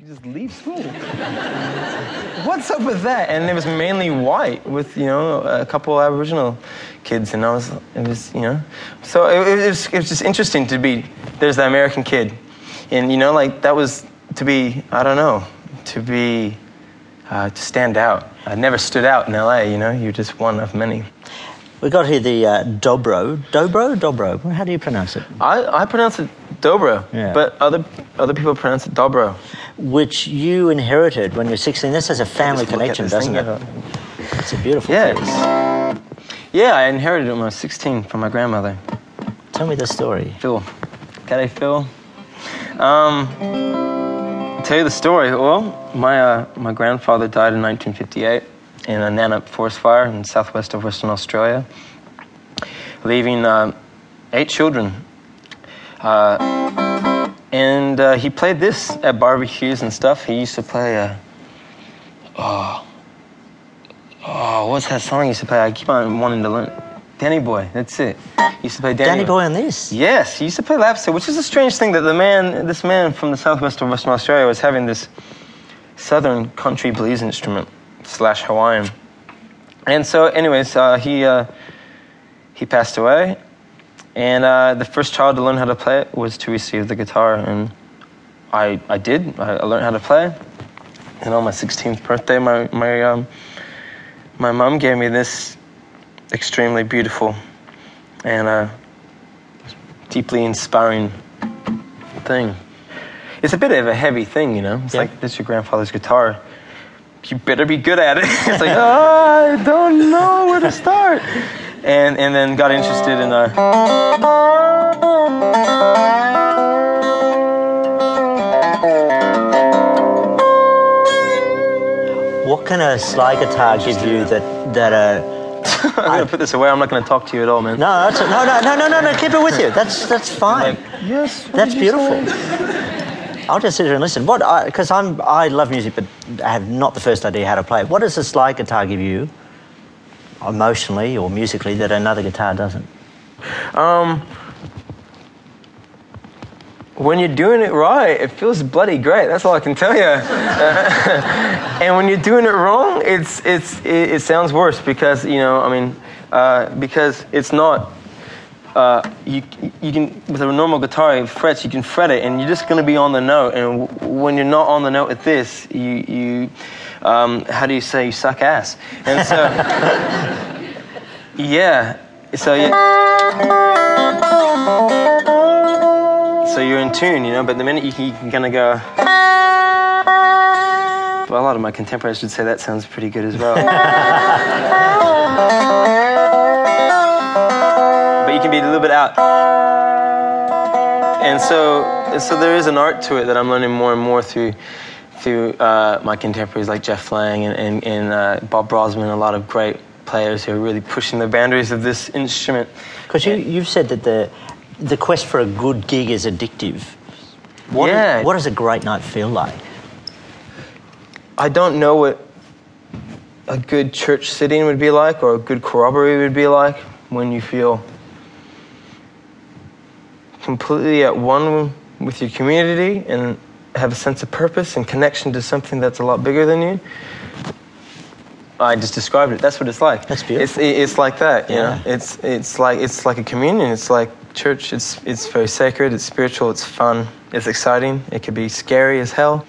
could just leave school. What's up with that? And it was mainly white with, you know, a couple Aboriginal kids. And I was, it was, you know. So it, it, was, it was just interesting to be, there's the American kid. And, you know, like that was to be, I don't know, to be, uh, to stand out. I never stood out in LA, you know, you're just one of many. We got here the uh, dobro, dobro, dobro. How do you pronounce it? I, I pronounce it dobro, Yeah. but other other people pronounce it dobro. Which you inherited when you were 16. This has a family Just look at connection, doesn't it? It's a beautiful Yeah, place. yeah, I inherited it when I was 16 from my grandmother, Tell me the story. Phil. G'day, Phil. Um, I'll tell you the story. Well, my uh, my grandfather died in 1958 in a Nannup forest fire in southwest of Western Australia, leaving uh, eight children. Uh, and uh, he played this at barbecues and stuff. He used to play. Uh, oh, oh, what's that song he used to play? I keep on wanting to learn. Danny Boy. That's it. He used to play Danny, Danny Boy on this. Yes, he used to play lap steel, which is a strange thing that the man, this man from the southwest of Western Australia, was having this southern country blues instrument slash Hawaiian. And so, anyways, uh, he uh, he passed away, and uh, the first child to learn how to play it was to receive the guitar, and I I did. I I learned how to play, and on my 16th birthday, my my um, my mom gave me this extremely beautiful and uh, deeply inspiring thing. It's a bit of a heavy thing, you know. It's Yeah. like this is your grandfather's guitar. You better be good at it. it's like oh, I don't know where to start. And and then got interested in uh, What can a slide guitar give you that that uh, I'm gonna put this away. I'm not gonna talk to you at all, man. no, that's no, no, no, no, no, no. Keep it with you. That's that's fine. Like, yes. That's beautiful. I'll just sit here and listen. What? Because I'm I love music, but I have not the first idea how to play it. What does a slide guitar give you, emotionally or musically, that another guitar doesn't? Um, when you're doing it right, it feels bloody great. That's all I can tell you. and when you're doing it wrong, it's it's it, it sounds worse because you know I mean uh, because it's not. Uh, you you can with a normal guitar it frets you can fret it and you're just going to be on the note and w- when you're not on the note with this you you um, how do you say you suck ass and so yeah so yeah so you're in tune, you know, but the minute you, you can kind of go. Well, a lot of my contemporaries would say that sounds pretty good as well. but you can be a little bit out. And so, so there is an art to it that I'm learning more and more through through uh, my contemporaries like Jeff Lang and, and, and uh, Bob Brozman, a lot of great players who are really pushing the boundaries of this instrument. Because you you've said that the the quest for a good gig is addictive. What Yeah. what does a great night feel like? I don't know what a good church sitting would be like or a good corroboree would be like when you feel completely at one with your community and have a sense of purpose and connection to something that's a lot bigger than you. I just described it. That's what it's like. That's beautiful. It's, it's like that. You Yeah. know? It's it's like it's like a communion. It's like church. It's it's very sacred. It's spiritual. It's fun. It's exciting. It could be scary as hell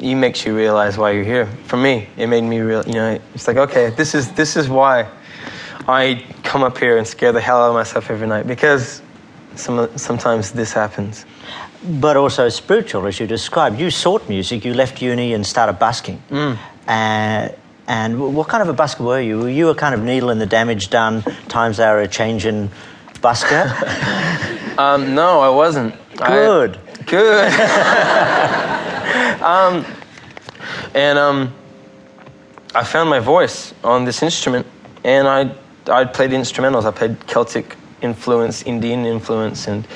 it makes you realize why you're here. For me, it made me real. You know, it's like okay, this is this is why I come up here and scare the hell out of myself every night because some sometimes this happens. But also spiritual, as you described. You sought music. You left uni and started busking. Mm. Uh, and what kind of a busker were you? Were you a kind of needle in the damage done, times were a changing busker? Um, no, I wasn't. I- Good. good. um, and um, I found my voice on this instrument, and I I played instrumentals. I played Celtic influence, Indian influence, and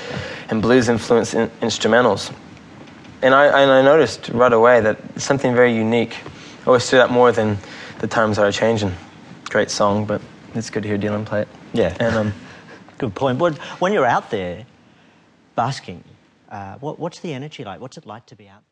and blues influence in, instrumentals. And I and I noticed right away that something very unique always stood out more than the times that are changing. Great song, but it's good to hear Dylan play it. Yeah. And um, Good point. What, when you're out there basking, uh, what, what's the energy like? What's it like to be out there?